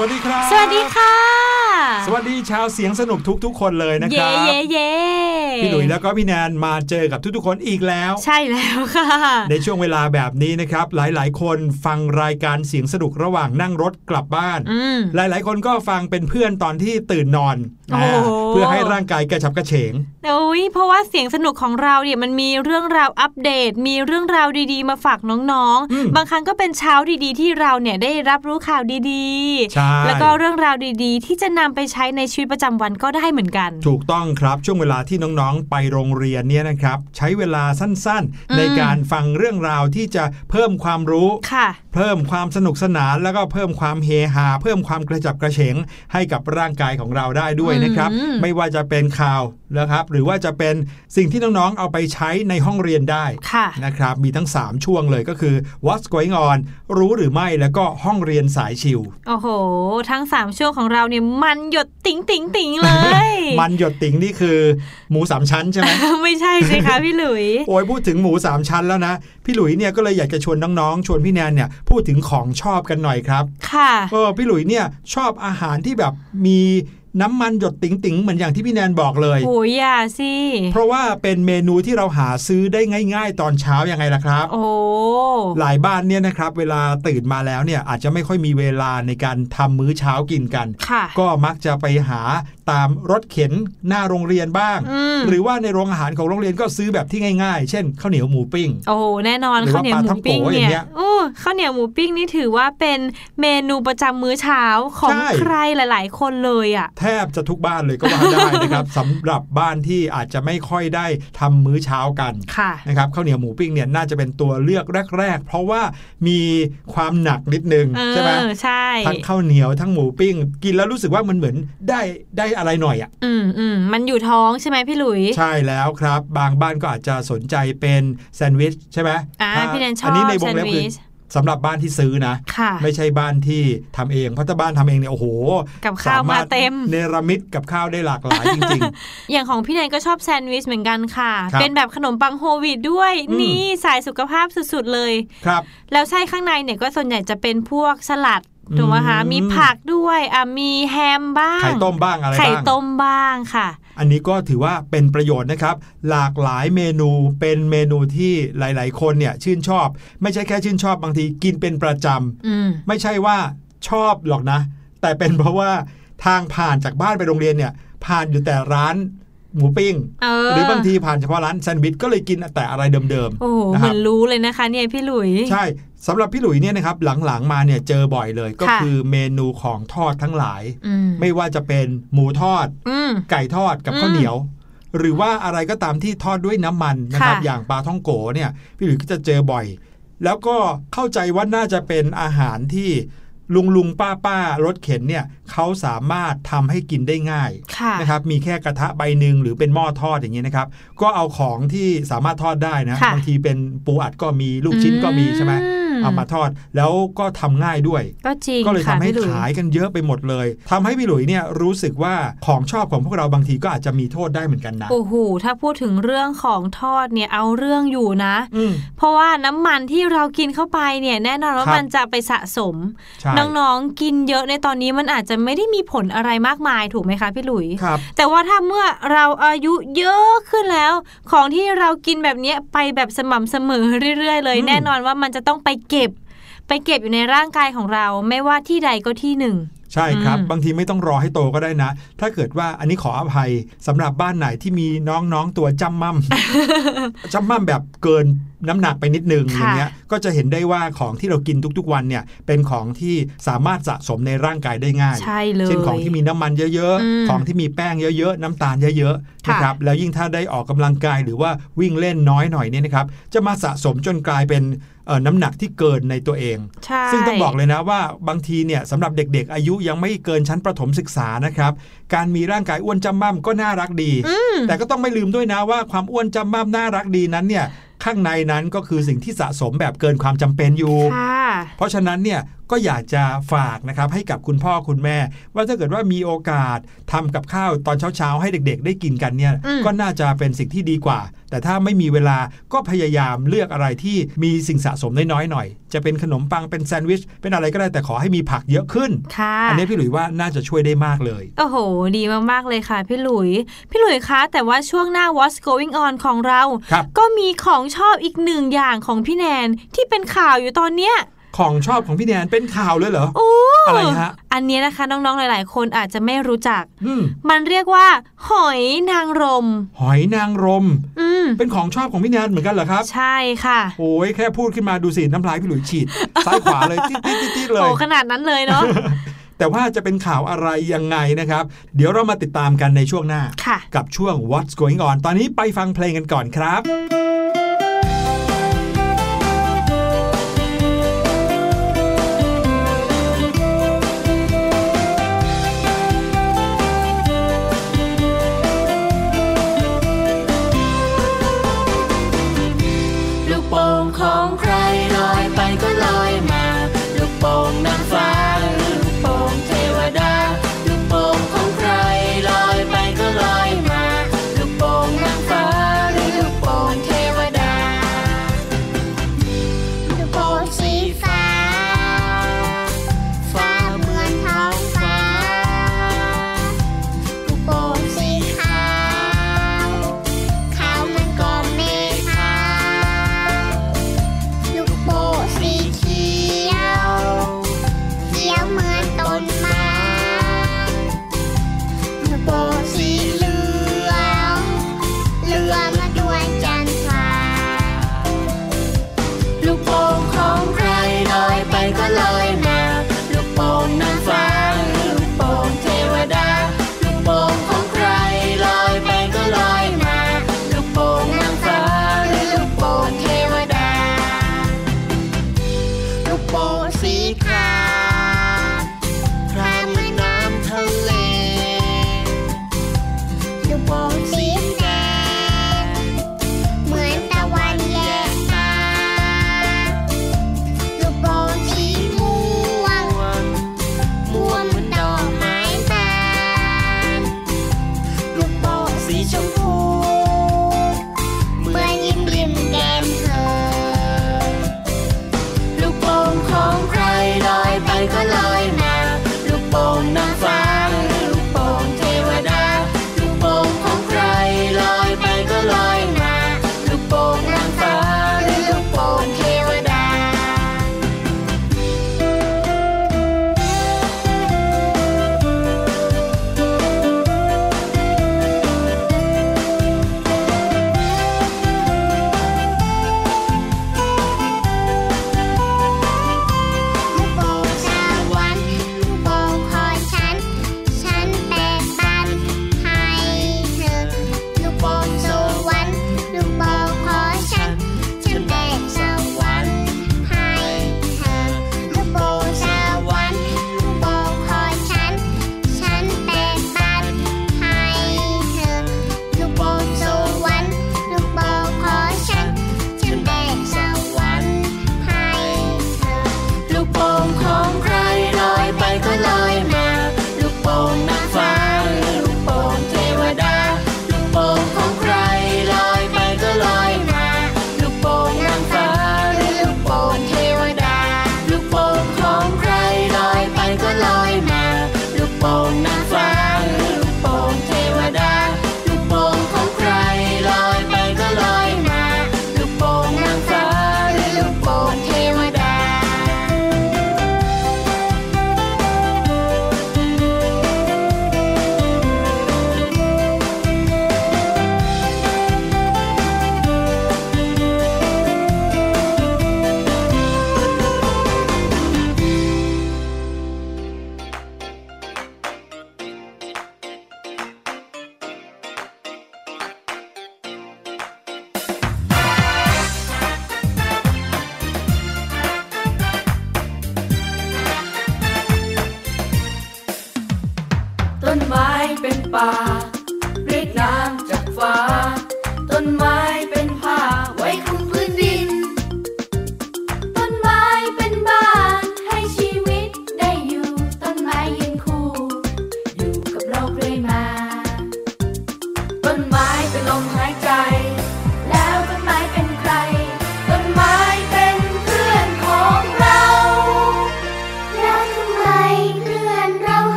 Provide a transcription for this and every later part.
วัสดีครับ สวัสดีค่ะ สวัสวัสดีชาวเสียงสนุกทุกๆคนเลยนะคเย่รับ เย่เย่พี่หลุยแล้วก็พี่แนนมาเจอกับทุกๆคนอีกแล้ว ใช่แล้วค่ะ ในช่วงเวลาแบบนี้นะครับ หลายๆ คนฟังรายการเสียงสนุกระหว่างนั่งรถกลับบ้านอืมหลายๆ คนก็ฟังเป็นเพื่อนตอนที่ตื่นนอน โอ้โหอ่า เพื่อให้ร่างกายกระฉับกระเฉงโอ้ยเพราะว่าเสียงสนุกของเราเนี่ยมันมีเรื่องราวอัปเดต มีเรื่องราวดีๆ มาฝากน้องอืมๆบางครั้งก็เป็นเช้าดีๆ ที่เราเนี่ยได้รับรู้ข่าวดีใช่ๆแล้วก็เรื่องราวดีๆ ที่จะนำไปใช้ในชีวิตประจำวันก็ได้เหมือนกัน ถูกต้องครับช่วงเวลาที่น้องๆ ไปโรงเรียนเนี่ยนะครับใช้เวลาสั้นอืมๆในการฟังเรื่องราวที่จะเพิ่มความรู้ค่ะเพิ่มความสนุกสนานแล้วก็เพิ่มความเฮฮาเพิ่มความกระจับกระเฉงให้กับร่างกายของเราได้ด้วยนะครับอืมไม่ว่าจะเป็นข่าวนะครับ หรือว่าจะเป็นสิ่งที่น้องๆ เอาไปใช้ในห้องเรียนได้ค่ะนะครับ มีทั้ง 3 ช่วงเลยก็คือ What's going on รู้หรือไม่แล้วก็ห้องเรียนสายชิว โอ้โห ทั้ง 3 ช่วงของเราเนี่ยมันหยดติ๋งติ๋งติ๋งเลย มันหยดติ๋งนี่คือหมูสามชั้นใช่ไหมไม่ใช่สิคะพี่หลุย โอ้ยพูดถึงหมูสามชั้นแล้วนะ พี่หลุยเนี่ยก็เลยอยากจะชวนน้องๆ ชวนพี่แนนเนี่ยพูดถึงของชอบกันหน่อยครับ ค่ะเออพี่หลุยเนี่ยชอบอาหารที่แบบมี น้ำมันหยดติ๋งๆเหมือนอย่างที่พี่แนนบอกเลยโอ้ยอย่าสิเพราะว่าเป็นเมนูที่เราหาซื้อได้ง่าย ๆ ตอนเช้ายังไงล่ะครับ โอ้หลายบ้านเนี่ยนะครับ เวลาตื่นมาแล้วเนี่ยอาจจะไม่ค่อยมีเวลาในการทำมื้อเช้ากินกันค่ะก็มักจะไปหาตามรถเข็นหน้าโรงเรียนบ้างอืมหรือว่าในโรงอาหารของโรงเรียนก็ซื้อแบบที่ง่ายๆ เช่นข้าวเหนียวหมูปิ้ง โอ้โหแน่นอนหรือข้าวว่าเหนียวหมูปิ้งปลาท่องโกอย่างเงี้เนี่ยยโอ้ข้าวเหนียวหมูปิ้งนี่ถือว่าเป็นเมนูประจำมื้อเช้าของใช่ใครหลาย ๆ คนเลยอะแทบจะทุกบ้านเลยก็ว่าได้นะครับสำหรับบ้านที่อาจจะไม่ค่อยได้ทำมื้อเช้ากันค่ะนะครับข้าวเหนียวหมูปิ้งเนี่ยน่าจะเป็นตัวเลือกแรก ๆ เพราะว่ามีความหนักนิดนึงเอใช่ไหมอใช่ทั้งข้าวเหนียวทั้งหมูปิ้ง กินแล้วรู้สึกว่ามันเหมือนได้ได้อะไรหน่อยอะอืมอืมมันอยู่ท้องใช่ไหมพี่หลุย ใช่แล้วครับ บางบ้านก็อาจจะสนใจเป็นแซนด์วิชใช่ไหมอ่าถ้าพี่แนนชอบอันนี้ในวแซงนเล็บด์คืวิอช สำหรับบ้านที่ซื้อนะค่ะไม่ใช่บ้านที่ทำเองเพราะถ้าบ้านทำเองเนี่ยโอ้โห กับข้าวมาเต็มเนรมิตกับข้าวได้หลากหลายจริงอย่างของพี่แนนก็ชอบแซนด์วิชเหมือนกันค่ะครับเป็นแบบขนมปังโฮลวีตด้วยอืมนี่สายสุขภาพสุดๆเลยๆครับ แล้วไส้ข้างในเนี่ยก็ส่วนใหญ่จะเป็นพวกสลัดอืมถูกไหมคะมีผักด้วยอะมีแฮมบ้างไข่ต้มบ้างอะไรไข่บ้างต้มบ้างค่ะ อันนี้ก็ถือว่าเป็นประโยชน์นะครับ หลากหลายเมนูเป็นเมนูที่หลาย ๆ คนเนี่ยชื่นชอบ ไม่ใช่แค่ชื่นชอบบางทีกินเป็นประจอืมำไม่ใช่ว่าชอบหรอกนะ แต่เป็นเพราะว่าทางผ่านจากบ้านไปโรงเรียนเนี่ยผ่านอยู่แต่ร้าน หมูปิ้งเออหรือบางทีผ่านเฉพาะร้านแซนด์วิชก็เลยกินแต่อะไรเดิมโอ้โหๆนะเหคมืรับอนรู้เลยนะคะเนี่ยพี่หลุย ใช่สำหรับพี่หลุยเนี่ยนะครับหลังๆมาเนี่ยเจอบ่อยเลย ก็ค่ะคือเมนูของทอดทั้งหลายอืมไม่ว่าจะเป็นหมูทอดอืมไก่ทอดกับอืมข้าวเหนียว หรือว่าอะไรก็ตามที่ทอดด้วยน้ำมันนะครับค่ะอย่างปลาท่องโกเนี่ยพี่หลุยก็จะเจอบ่อย แล้วก็เข้าใจว่าน่าจะเป็นอาหารที่ลุงลุงป้าป้ารถเข็นเนี่ย เขาสามารถทำให้กินได้ง่ายค่ะนะครับมีแค่กระทะใบหนึ่งหรือเป็นหม้อทอดอย่างนี้ยนะครับ ก็เอาของที่สามารถทอดได้นะค่ะบางทีเป็นปูอัดก็มีลูกชิ้นก็มีใช่ไหมอืมเอามาทอดแล้วก็ทำง่ายด้วย ก็จริงก็เลยทำค่ะให้พี่หลุยขายกันเยอะไปหมดเลยทำให้พี่หลุยเนี่ยรู้สึกว่าของชอบของพวกเราบางทีก็อาจจะมีโทษได้เหมือนกันนะโอ้โหถ้าพูดถึงเรื่องของทอดเนี่ยเอาเรื่องอยู่นะอืมเพราะว่าน้ำมันที่เรากินเข้าไปเนี่ยแน่นอนว่าครับมันจะไปสะสมใช่น้องๆกินเยอะในตอนนี้มันอาจจะไม่ได้มีผลอะไรมากมายถูกไหมคะพี่หลุยครับแต่ว่าถ้าเมื่อเราอายุเยอะขึ้นแล้ว ของที่เรากินแบบเนี้ยไปแบบสม่ำเสมอเรื่อย ๆ เลยอืมแน่นอนว่ามันจะต้องไปเก็บ ไปเก็บอยู่ในร่างกายของเรา ไม่ว่าที่ใดก็ที่หนึ่งใช่ครับอืมบางทีไม่ต้องรอให้โตก็ได้นะ ถ้าเกิดว่าอันนี้ขออภัยสำหรับบ้านไหนที่มีน้องๆตัวจำมั่มจำมั่มแบบเกินน้ำหนักไปนิดนึงอย่างเงี้ยก็จะเห็นได้ว่าของที่เรากินทุกๆวันเนี่ยเป็นของที่สามารถสะสมในร่างกายได้ง่ายใช่เลยเช่นของที่มีน้ำมันเยอะอืมๆของที่มีแป้งเยอะๆ น้ำตาลเยอะๆค่ะนะครับแล้วยิ่งถ้าได้ออกกำลังกายหรือว่าวิ่งเล่นน้อยหน่อยเนี่ยนะครับจะมาสะสมจนกลายเป็นเอ่อน้ำหนักที่เกินในตัวเองใช่ซึ่งต้องบอกเลยนะว่าบางทีเนี่ยสำหรับเด็กๆ อายุยังไม่เกินชั้นประถมศึกษานะครับ การมีร่างกายอ้วนจำม่ำก็น่ารักดีอืมแต่ก็ต้องไม่ลืมด้วยนะว่าความอ้วนจำม่ำน่ารักดีนั้นเนี่ย ข้างในนั้นก็คือสิ่งที่สะสมแบบเกินความจำเป็นอยู่ค่ะเพราะฉะนั้นเนี่ยก็อยากจะฝากนะครับให้กับคุณพ่อคุณแม่ ว่าถ้าเกิดว่ามีโอกาสทำกับข้าวตอนเช้าๆ ให้เด็กๆ ได้กินกันเนี่ยอืมก็น่าจะเป็นสิ่งที่ดีกว่า แต่ถ้าไม่มีเวลาก็พยายามเลือกอะไรที่มีสิ่งสะสมน้อยๆหน่อย จะเป็นขนมปังเป็นแซนด์วิช เป็นอะไรก็ได้แต่ขอให้มีผักเยอะขึ้นค่ะอันนี้พี่หลุยว่าน่าจะช่วยได้มากเลย โอ้โห ดีมากๆเลยค่ะพี่หลุย พี่หลุยคะ แต่ว่าช่วงหน้า What's Going On ของเราครับก็มีของชอบอีกหนึ่งอย่างของพี่แนนที่เป็นข่าวอยู่ตอนเนี้ย ของชอบของพี่แนนเป็นข่าวเลยเหรอโอ้อะไรฮะอันเนี้ยนะคะน้องๆหลาย ๆ คนอาจจะไม่รู้จักอืมมันเรียกว่า หอยนางรม หอยนางรมอืมเป็นของชอบของพี่แนนเหมือนกันเหรอครับ ใช่ค่ะโอ้ยแค่พูดขึ้นมาดูสิน้ำลายพี่หลุยฉีดซ้ายขวาเลยติ๊ดติ๊ดติ๊ดติ๊ดเลโอ้ยขนาดนั้นเลยเนาะแต่ว่าจะเป็นข่าวอะไรยังไงนะครับ เดี๋ยวเรามาติดตามกันในช่วงหน้าค่ะกับช่วง What's Going On ตอนนี้ไปฟังเพลงกันก่อนครับ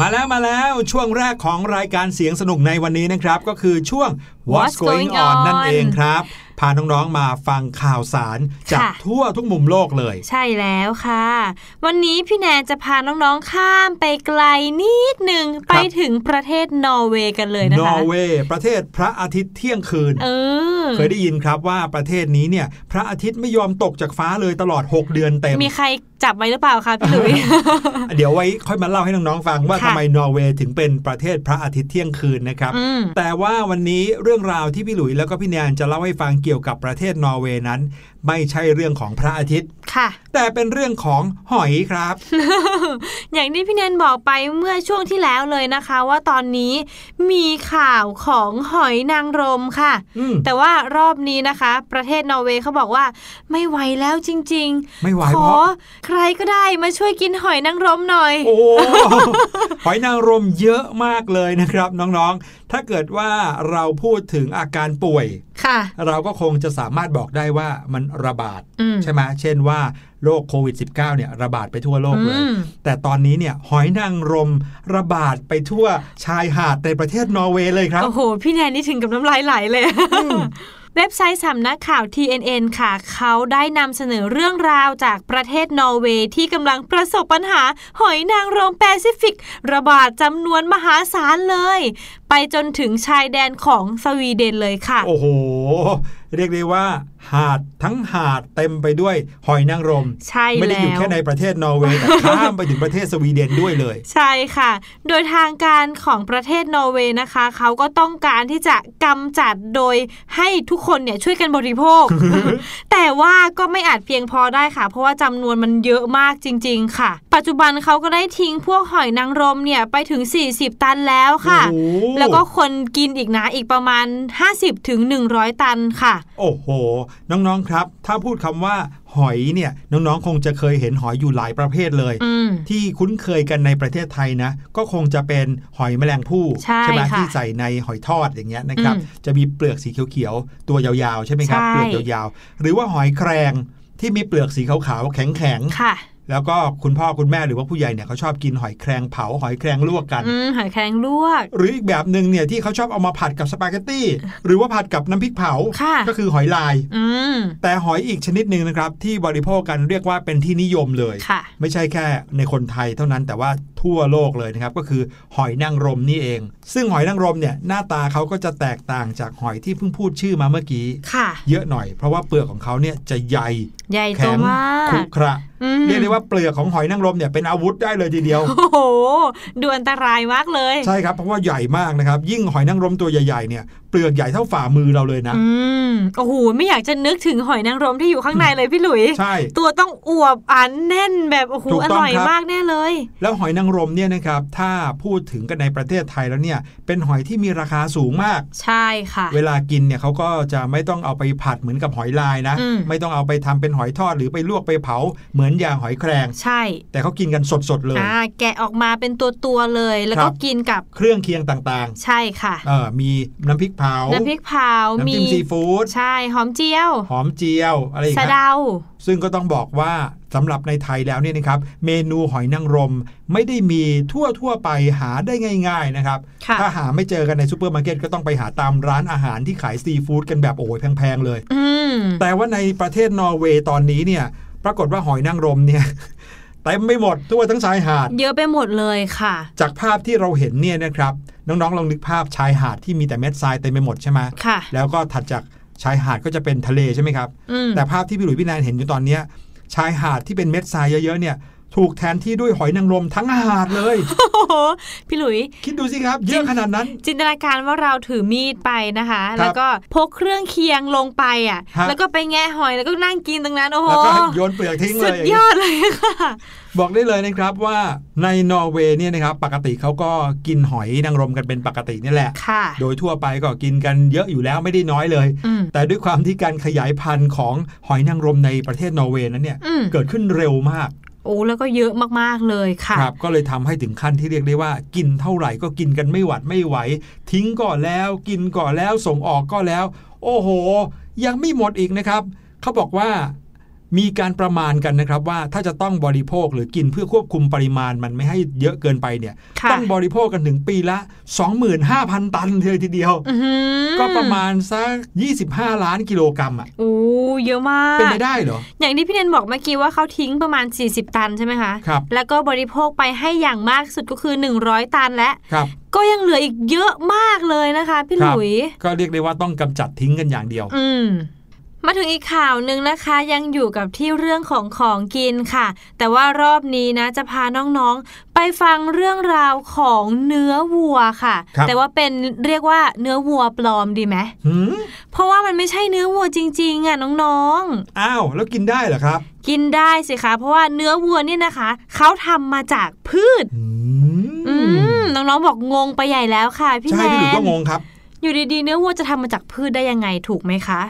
มาแล้วมาแล้วช่วงแรกของรายการเสียงสนุกในวันนี้นะครับ ก็คือช่วง What's Going On นั่นเองครับ พาน้องๆมาฟังข่าวสารจากค่ะทั่วทุกมุมโลกเลย ใช่แล้วค่ะ วันนี้พี่แนนจะพาน้องๆข้ามไปไกลนิดหนึ่งไปถึงประเทศนอร์เวย์กันเลยนะนอคะร์เวย์ประเทศพระอาทิตย์เที่ยงคืนเออเคยได้ยินครับว่าประเทศนี้เนี่ย พระอาทิตย์ไม่ยอมตกจากฟ้าเลยตลอด 6 เดือนเต็มมีใคร จับไว้หรือเปล่าคะพี่หลุย เดี๋ยวไว้ค่อยมาเล่าให้น้องๆฟังว่าค่ะทำไมนอร์เวย์ถึงเป็นประเทศพระอาทิตย์เที่ยงคืนนะครับอืมแต่ว่าวันนี้เรื่องราวที่พี่หลุยแล้วก็พี่แนนจะเล่าให้ฟังเกี่ยวกับประเทศนอร์เวย์นั้น ไม่ใช่เรื่องของพระอาทิตย์ค่ะ แต่เป็นเรื่องของหอยครับ อย่างที่พี่แนนบอกไปเมื่อช่วงที่แล้วเลยนะคะ ว่าตอนนี้มีข่าวของหอยนางรมค่ะอืมแต่ว่ารอบนี้นะคะ ประเทศนอร์เวย์เขาบอกว่า ไม่ไหวแล้วจริงไม่ไหวๆขเพอราะใครก็ได้มาช่วยกินหอยนางรมหน่อย โอ้หอยนางรมเยอะมากเลยนะครับ น้องๆ ถ้าเกิดว่าเราพูดถึงอาการป่วยค่ะเราก็คงจะสามารถบอกได้ว่ามันระบาดอืมใช่ไหมเช่นว่าโรคโควิด -19 เนี่ยระบาดไปทั่วโลกเลยอืมแต่ตอนนี้เนี่ยหอยนางรมระบาดไปทั่วชายหาดในประเทศนอร์เวย์เลยครับ โอ้โห พี่แนนนี่ถึงกับน้ำลายไหลเลย เว็บไซต์สำนักข่าว TNN ค่ะ เขาได้นำเสนอเรื่องราวจากประเทศนอร์เวย์ที่กำลังประสบปัญหาหอยนางรมแปซิฟิก ระบาดจำนวนมหาศาลเลย ไปจนถึงชายแดนของสวีเดนเลยค่ะ โอ้โห เรียกได้ว่า หาดทั้งหาดเต็มไปด้วยหอยนางรม ใช่ไม่ได้แล้วอยู่แค่ในประเทศนอร์เวย์แต่ข้ามไปถึงประเทศสวีเดนด้วยเลย ใช่ค่ะ โดยทางการของประเทศนอร์เวย์นะคะ เขาก็ต้องการที่จะกำจัดโดยให้ทุกคนเนี่ยช่วยกันบริโภค แต่ว่าก็ไม่อาจเพียงพอได้ค่ะ เพราะว่าจำนวนมันเยอะมากจริง ๆ ค่ะ ปัจจุบันเขาก็ได้ทิ้งพวกหอยนางรมเนี่ยไปถึง 40 ตันแล้วค่ะโอ้โหแล้วก็คนกินอีกนะอีกประมาณ 50ถึง100 ตันค่ะ โอ้โหน้องๆครับ ถ้าพูดคำว่าหอยเนี่ยน้องๆ คงจะเคยเห็นหอยอยู่หลายประเภทเลยอืมที่คุ้นเคยกันในประเทศไทยนะ ก็คงจะเป็นหอยแมลงภู่ใช่ไหมค่ะที่ใส่ในหอยทอดอย่างเงี้ยนะครับอืมจะมีเปลือกสีเขียวๆ ตัวยาวๆ ใช่ไหมครับใช่เปลือกยาวๆ หรือว่าหอยแครงที่มีเปลือกสีขาวๆแข็งๆค่ะ แล้วก็คุณพ่อคุณแม่หรือว่าผู้ใหญ่เนี่ยเขาชอบกินหอยแครงเผาหอยแครงลวกกันอืมหอยแครงลวก หรืออีกแบบหนึ่งเนี่ยที่เขาชอบเอามาผัดกับสปาเกตตี้หรือว่าผัดกับน้ำพริกเผาค่ะก็คือหอยลายอืมแต่หอยอีกชนิดหนึ่งนะครับ ที่บริโภคกันเรียกว่าเป็นที่นิยมเลยค่ะไม่ใช่แค่ในคนไทยเท่านั้นแต่ว่าทั่วโลกเลยนะครับก็คือหอยนางรมนี่เอง ซึ่งหอยนางรมเนี่ยหน้าตาเขาก็จะแตกต่างจากหอยที่เพิ่งพูดชื่อมาเมื่อกี้ค่ะเยอะหน่อยเพราะว่าเปลือกของเขาเนี่ยจะใหญ่ใหญ่โตแข็งมากขรุขระอืม เรียกได้ว่าเปลือกของหอยนางรมเนี่ยเป็นอาวุธได้เลยทีเดียว โอ้โหดูอันตรายมากเลย ใช่ครับ เพราะว่าใหญ่มากนะครับ ยิ่งหอยนางรมตัวใหญ่ๆเนี่ย เปลือกใหญ่เท่าฝ่ามือเราเลยนะอืมโอ้โหไม่อยากจะนึกถึงหอยนางรมที่อยู่ข้างในเลยพี่หลุยใช่ตัวต้องอวบอันแน่นแบบโอ้โหถูกอต้องร่อยครับมากแน่เลย แล้วหอยนางรมเนี่ยนะครับถ้าพูดถึงกันในประเทศไทยแล้วเนี่ย เป็นหอยที่มีราคาสูงมาก ใช่ค่ะ เวลากินเนี่ยเขาก็จะไม่ต้องเอาไปผัดเหมือนกับหอยลายนะอืมไม่ต้องเอาไปทำเป็นหอยทอดหรือไปลวกไปเผาเหมือนอย่างหอยแครงใช่ แต่เขากินกันสดๆเลยอ่าแกะออกมาเป็นตัวตัวๆเลย แล้วคก็รับกินกับเครื่องเคียงต่างใช่ค่ะๆเออมีน้ำพริกเผา น้ำพริกเผาน้ำมีจิ้มซีฟู้ด ใช่ หอมเจียว หอมเจียว อะไรอย่างสะเงี้ยเดา ซึ่งก็ต้องบอกว่าสำหรับในไทยแล้วเนี่ยนะครับ เมนูหอยนางรมไม่ได้มีทั่วทั่วๆไปหาได้ง่าย ๆนะครับค่ะถ้าหาไม่เจอกันในซูเปอร์มาร์เก็ตก็ต้องไปหาตามร้านอาหารที่ขายซีฟู้ดกันแบบโอ้ยแพงๆเลยอืมแต่ว่าในประเทศนอร์เวย์ตอนนี้เนี่ย ปรากฏว่าหอยนางรมเนี่ยเต็มไปหมดทั่วทั้งชายหาด เยอะไปหมดเลยค่ะ จากภาพที่เราเห็นเนี่ยนะครับ น้องๆลองนึกภาพชายหาดที่มีแต่เม็ดทรายเต็มไปหมดใช่ไหมค่ะแล้วก็ถัดจากชายหาดก็จะเป็นทะเลใช่ไหมครับอืมแต่ภาพที่พี่หลุยพี่แนนเห็นอยู่ตอนเนี้ยชายหาดที่เป็นเม็ดทรายเยอะๆเนี่ยถูกแทนที่ด้วยหอยนางรมทั้งหาดเลยโอ้โหพี่หลุย คิดดูสิครับ เยอะขนาดนั้น จินตนาการว่าเราถือมีดไปนะคะครับแล้วก็พกเครื่องเคียงลงไปอะฮะแล้วก็ไปแงะหอยแล้วก็นั่งกินตรงนั้น โอ้โหแล้วก็โยนเปลือกทิ้งเลสุยดยอดเลยค่ะ บอกได้เลยนะครับว่าในนอร์เวย์เนี่ยนะครับปกติเขาก็กินหอยนางรมกันเป็นปกตินี่แหละค่ะโดยทั่วไปก็กินกันเยอะอยู่แล้วไม่ได้น้อยเลยอืมแต่ด้วยความที่การขยายพันธุ์ของหอยนางรมในประเทศนอร์เวย์นั้นเนี่ยอืมเกิดขึ้นเร็วมากโอ้แล้วก็เยอะมากๆเลยค่ะครับ ก็เลยทำให้ถึงขั้นที่เรียกได้ว่า กินเท่าไหร่ก็กินกันไม่หวัดไม่ไหว ทิ้งก่อนแล้วกินก่อนแล้วส่งออกก็แล้ว โอ้โห ยังไม่หมดอีกนะครับ เขาบอกว่า มีการประมาณกันนะครับว่าถ้าจะต้องบริโภคหรือกินเพื่อควบคุมปริมาณมันไม่ให้เยอะเกินไปเนี่ยค่ะต้องบริโภคกันถึงปีละ 25,000 ตันเลยทีเดียวอื้อหือก็ประมาณสัก 25 ล้านกิโลกรัมอะโอ้เยอะมาก เป็นไปได้เหรอ อย่างที่พี่เนนบอกเมื่อกี้ว่าเขาทิ้งประมาณ 40 ตันใช่ไหมคะครับแล้วก็บริโภคไปให้อย่างมากสุดก็คือ 100 ตันและครับก็ยังเหลืออีกเยอะมากเลยนะคะ พี่คหรับลุย ก็เรียกได้ว่าต้องกำจัดทิ้งกันอย่างเดียว อื มมาถึงอีกข่าวหนึ่งนะคะยังอยู่กับที่เรื่องของของกินค่ะ แต่ว่ารอบนี้นะจะพาน้องๆ ไปฟังเรื่องราวของเนื้อวัวค่ะครับแต่ว่าเป็นเรียกว่าเนื้อวัวปลอมดีไหมหืมเพราะว่ามันไม่ใช่เนื้อวัวจริง ๆอะน้องๆอ้าวแล้วกินได้เหรอครับ กินได้สิคะเพราะว่าเนื้อวัวเนี่ยนะคะเขาทำมาจากพืชอือืมมน้องๆบอกงงไปใหญ่แล้วค่ะพี่ใช่แนพี่หลุยนก็งงครับ อยู่ดีๆ เนื้อวัวจะทำมาจากพืชได้ยังไงถูกไหมคะ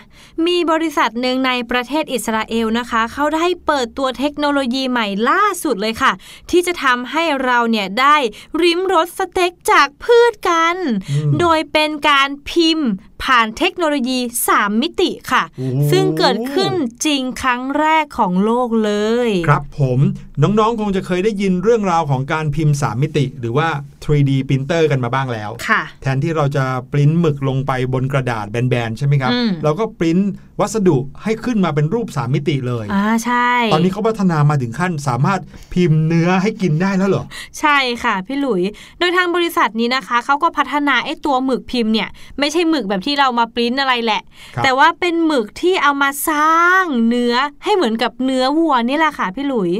มีบริษัทหนึ่งในประเทศอิสราเอลนะคะ เขาได้เปิดตัวเทคโนโลยีใหม่ล่าสุดเลยค่ะ ที่จะทำให้เราเนี่ยได้ลิ้มรสสเต็กจากพืชกันอืมโดยเป็นการพิมพ์ผ่านเทคโนโลยี 3 มิติค่ะโอ้โหซึ่งเกิดขึ้นจริงครั้งแรกของโลกเลย ครับผมน้องๆ คงจะเคยได้ยินเรื่องราวของการพิมพ์ 3 มิติ หรือว่า 3D ปรินเตอร์กันมาบ้างแล้วค่ะแทนที่เราจะปริ้นหมึกลงไปบนกระดาษแบนๆ ใช่ไหมครับอืมเราก็ปริ้นวัสดุให้ขึ้นมาเป็นรูป 3 มิติเลยอ่าใช่ ตอนนี้เขาพัฒนามาถึงขั้นสามารถพิมพ์เนื้อให้กินได้แล้วเหรอ ใช่ค่ะพี่หลุย โดยทางบริษัทนี้นะคะเขาก็พัฒนาไอ้ตัวหมึกพิมพ์เนี่ยไม่ใช่หมึกแบบที่เรามาปริ้นอะไรแหละครับแต่ว่าเป็นหมึกที่เอามาสร้างเนื้อให้เหมือนกับเนื้อวัวนี่แหละค่ะพี่หลุย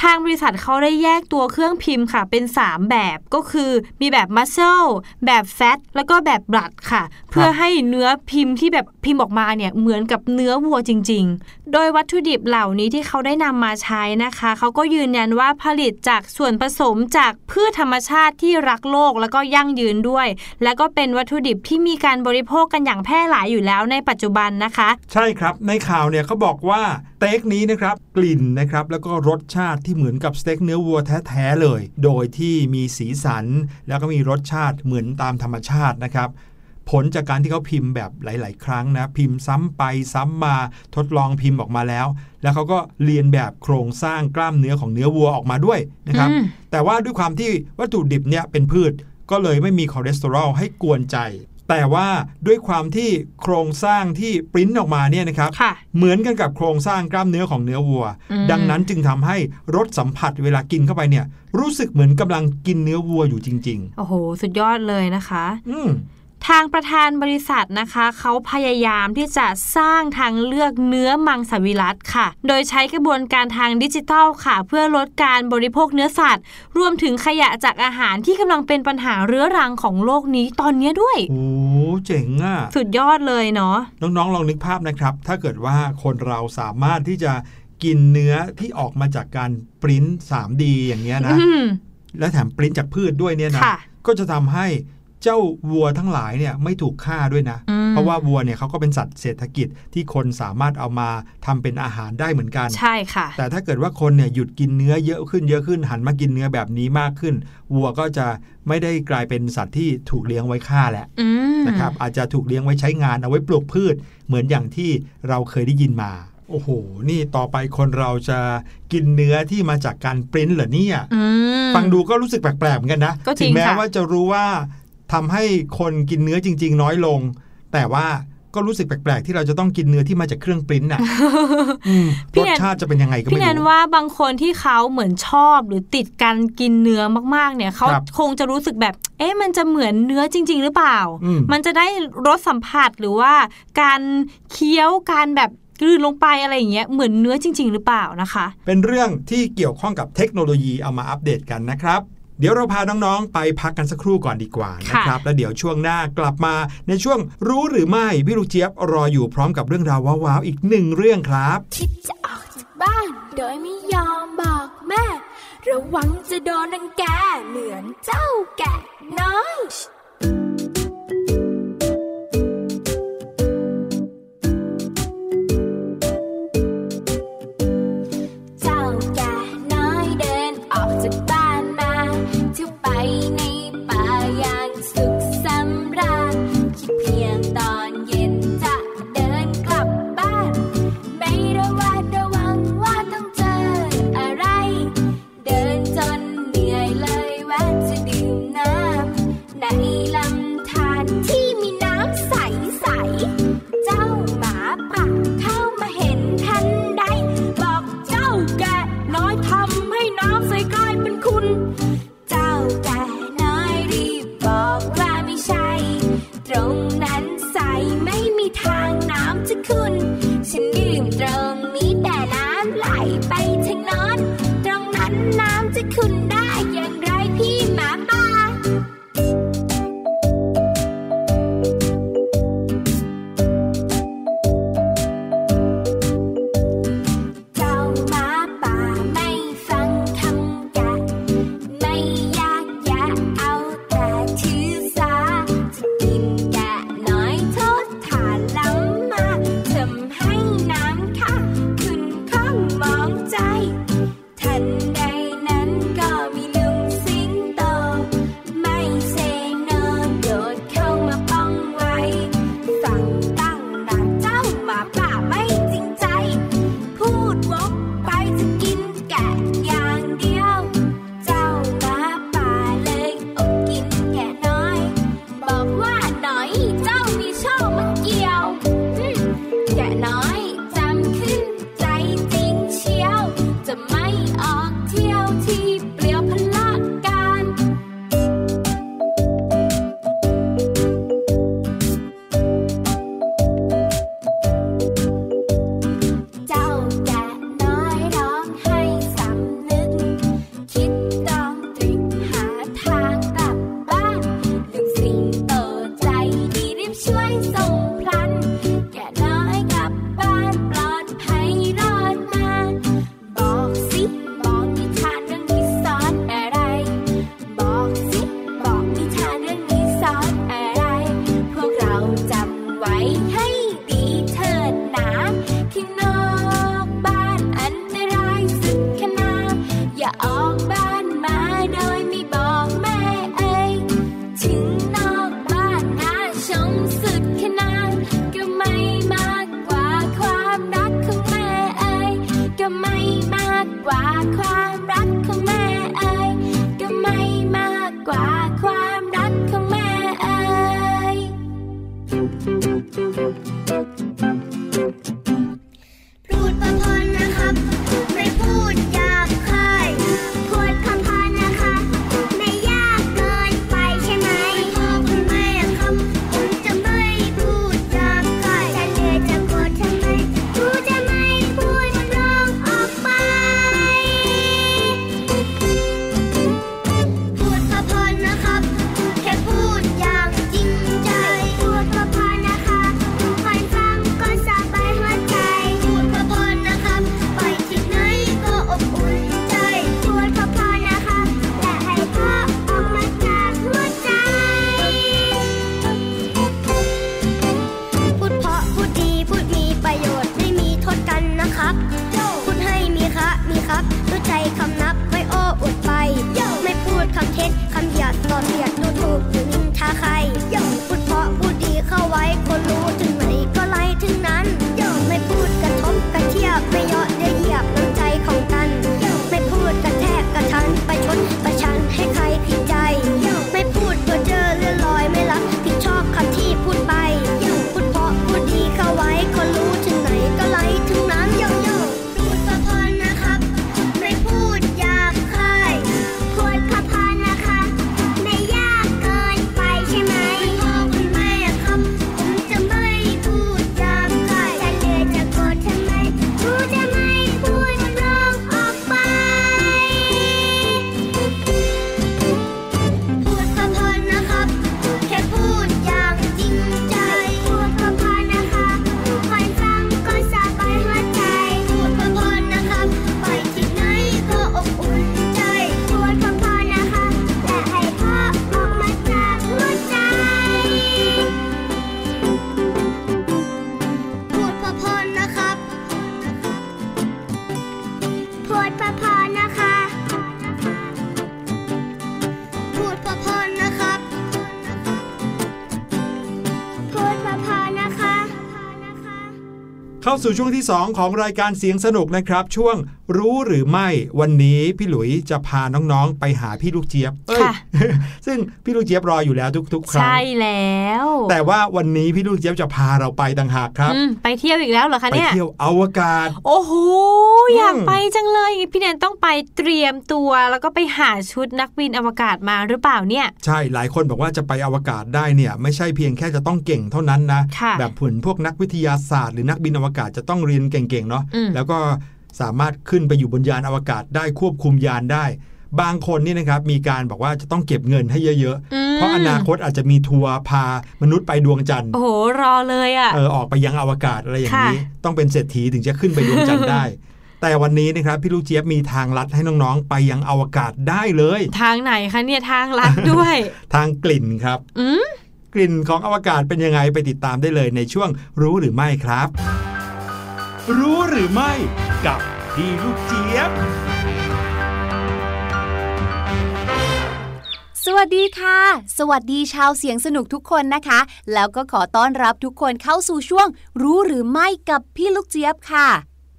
ทางบริษัทเขาได้แยกตัวเครื่องพิมพ์ค่ะ เป็น 3 แบบก็คือมีแบบมัสเซลแบบแฟตแล้วก็แบบบลัดค่ะ เพื่อให้เนื้อพิมพ์ที่แบบพิมพ์ออกมาเนี่ยเหมือนกับเนื้อวัวจริง ๆ โดยวัตถุดิบเหล่านี้ที่เขาได้นำมาใช้นะคะเขาก็ยืนยันว่าผลิตจากส่วนผสมจากพืชธรรมชาติที่รักโลกแล้วก็ยั่งยืนด้วย แล้วก็เป็นวัตถุดิบที่มีการบริโภคกันอย่างแพร่หลายอยู่แล้วในปัจจุบันนะคะ ใช่ครับในข่าวเนี่ยเขาบอกว่าสเต็กนี้นะครับกลิ่นนะครับแล้วก็รสชาติที่เหมือนกับสเต็กเนื้อวัวแท้ๆเลย โดยที่มีสีสัน แล้วก็มีรสชาติเหมือนตามธรรมชาตินะครับผลจากการที่เขาพิมพ์แบบหลาย ๆ ครั้งนะ พิมพ์ซ้ำไปซ้ำมาทดลองพิมพ์ออกมาแล้ว แล้วเขาก็เรียนแบบโครงสร้างกล้ามเนื้อของเนื้อวัวออกมาด้วยนะครับอืมแต่ว่าด้วยความที่วัตถุดิบเนี่ยเป็นพืช ก็เลยไม่มีคอเลสเตอรอลให้กวนใจ แต่ว่าด้วยความที่โครงสร้างที่ปริ้นออกมาเนี่ยนะครับค่ะเหมือนกันกับโครงสร้างกล้ามเนื้อของเนื้อวัวอืมดังนั้นจึงทำให้รสสัมผัสเวลากินเข้าไปเนี่ย รู้สึกเหมือนกำลังกินเนื้อวัวอยู่จริงโอ้โห สุดยอดเลยนะคะๆอืม ทางประธานบริษัทนะคะเขาพยายามที่จะสร้างทางเลือกเนื้อมังสวิรัตค่ะ โดยใช้กระบวนการทางดิจิทัลค่ะ เพื่อลดการบริโภคเนื้อสัตว์ รวมถึงขยะจากอาหารที่กำลังเป็นปัญหาเรื้อรังของโลกนี้ตอนนี้ด้วย โอ้เจ๋งอะ สุดยอดเลยเนาะน้องๆลองนึกภาพนะครับ ถ้าเกิดว่าคนเราสามารถที่จะกินเนื้อที่ออกมาจากการปริ้น 3D อย่างเงี้ยนะอืมและแถมปริ้นจากพืชด้วยเนี่ยนะค่ะก็จะทำให้ เจ้าวัวทั้งหลายเนี่ยไม่ถูกฆ่าด้วยนะอืมเพราะว่าวัวเนี่ยเขาก็เป็นสัตว์เศรษฐกิจที่คนสามารถเอามาทำเป็นอาหารได้เหมือนกัน ใช่ค่ะ แต่ถ้าเกิดว่าคนเนี่ยหยุดกินเนื้อเยอะขึ้นเยอะขึ้นหันมากินเนื้อแบบนี้มากขึ้น วัวก็จะไม่ได้กลายเป็นสัตว์ที่ถูกเลี้ยงไว้ฆ่าแหละอืมนะครับอาจจะถูกเลี้ยงไว้ใช้งานเอาไว้ปลูกพืช เหมือนอย่างที่เราเคยได้ยินมาโอ้โห นี่ต่อไปคนเราจะกินเนื้อที่มาจากการปริ้นเหรอเนี่ยอืมฟังดูก็รู้สึกแปลกๆเหมือนกันนะก็จริถึงงแม้ค่ะว่าจะรู้ว่า ทำให้คนกินเนื้อจริง ๆ น้อยลง แต่ว่าก็รู้สึกแปลก ๆ ที่เราจะต้องกินเนื้อที่มาจากเครื่องปริ้นน่ะอืมพี่รสแนนชาติจะเป็นยังไงก็พี่ไม่แนนรู้ว่าบางคนที่เขาเหมือนชอบหรือติดการกินเนื้อมากๆ เนี่ยเขาครับคงจะรู้สึกแบบ เอ๊ะมันจะเหมือนเนื้อจริง ๆ หรือเปล่าอืมมันจะได้รสสัมผัสหรือว่า การเคี้ยวการแบบกลืนลงไปอะไรอย่างเงี้ยเหมือนเนื้อจริง ๆ หรือเปล่านะคะ เป็นเรื่องที่เกี่ยวข้องกับเทคโนโลยีเอามาอัปเดตกันนะครับ เดี๋ยวเราพาน้องๆ ไปพักกันสักครู่ก่อนดีกว่านะครับ แล้วเดี๋ยวช่วงหน้ากลับมาในช่วงรู้หรือไม่พี่ลูกเจี๊ยบรออยู่พร้อมกับเรื่องราวว้าวๆอีกหนึ่งเรื่องครับคิดจะออกจากบ้าน โดยไม่ยอมบอกแม่ ระวังจะโดนรังแกเหมือนเจ้าแกะน้อย เข้าสู่ช่วงที่ 2 ของรายการเสียงสนุกนะครับ ช่วง รู้หรือไม่วันนี้พี่หลุยจะพาน้องๆ ไปหาพี่ลูกเจี๊ยบเอ้ยค่ะซึ่งพี่ลูกเจี๊ยบรออยู่แล้วทุกๆครั้งใช่แล้ว แต่ว่าวันนี้พี่ลูกเจี๊ยบจะพาเราไปต่างหากครับอืมไปเที่ยวอีกแล้วเหรอคะไปเนี่ยเที่ยวอวกาศ โอ้โหอืมอยากไปจังเลยพี่แนนต้องไปเตรียมตัว แล้วก็ไปหาชุดนักบินอวกาศมาหรือเปล่าเนี่ย ใช่หลายคนบอกว่าจะไปอวกาศได้เนี่ย ไม่ใช่เพียงแค่จะต้องเก่งเท่านั้นนะค่ะแบบผุนพวกนักวิทยาศาสตร์ หรือนักบินอวกาศจะต้องเรียนเก่งๆเนาะอืมแล้วก็ สามารถขึ้นไปอยู่บนยานอวกาศได้ควบคุมยานได้ บางคนนี่นะครับมีการบอกว่าจะต้องเก็บเงินให้เยอะอืมๆเพราะอนาคตอาจจะมีทัวร์พามนุษย์ไปดวงจันทร์โอ้โหรอเลยอะเออออกไปยังอวกาศอะไรอย่างนี้ค่ะต้องเป็นเศรษฐีถึงจะขึ้นไปดวงจันทร์ได้แต่วันนี้นะครับพี่ลูกเจี๊ยบมีทางลัดให้น้องๆ ไปยังอวกาศได้เลย ทางไหนคะเนี่ยทางลัดด้วย ทางกลิ่นครับอืมกลิ่นของอวกาศเป็นยังไงไปติดตามได้เลยในช่วงรู้หรือไม่ครับ รู้หรือไม่กับพี่ลูกเจี๊ยบ สวัสดีค่ะ สวัสดีชาวเสียงสนุกทุกคนนะคะ แล้วก็ขอต้อนรับทุกคนเข้าสู่ช่วง รู้หรือไม่กับพี่ลูกเจี๊ยบค่ะ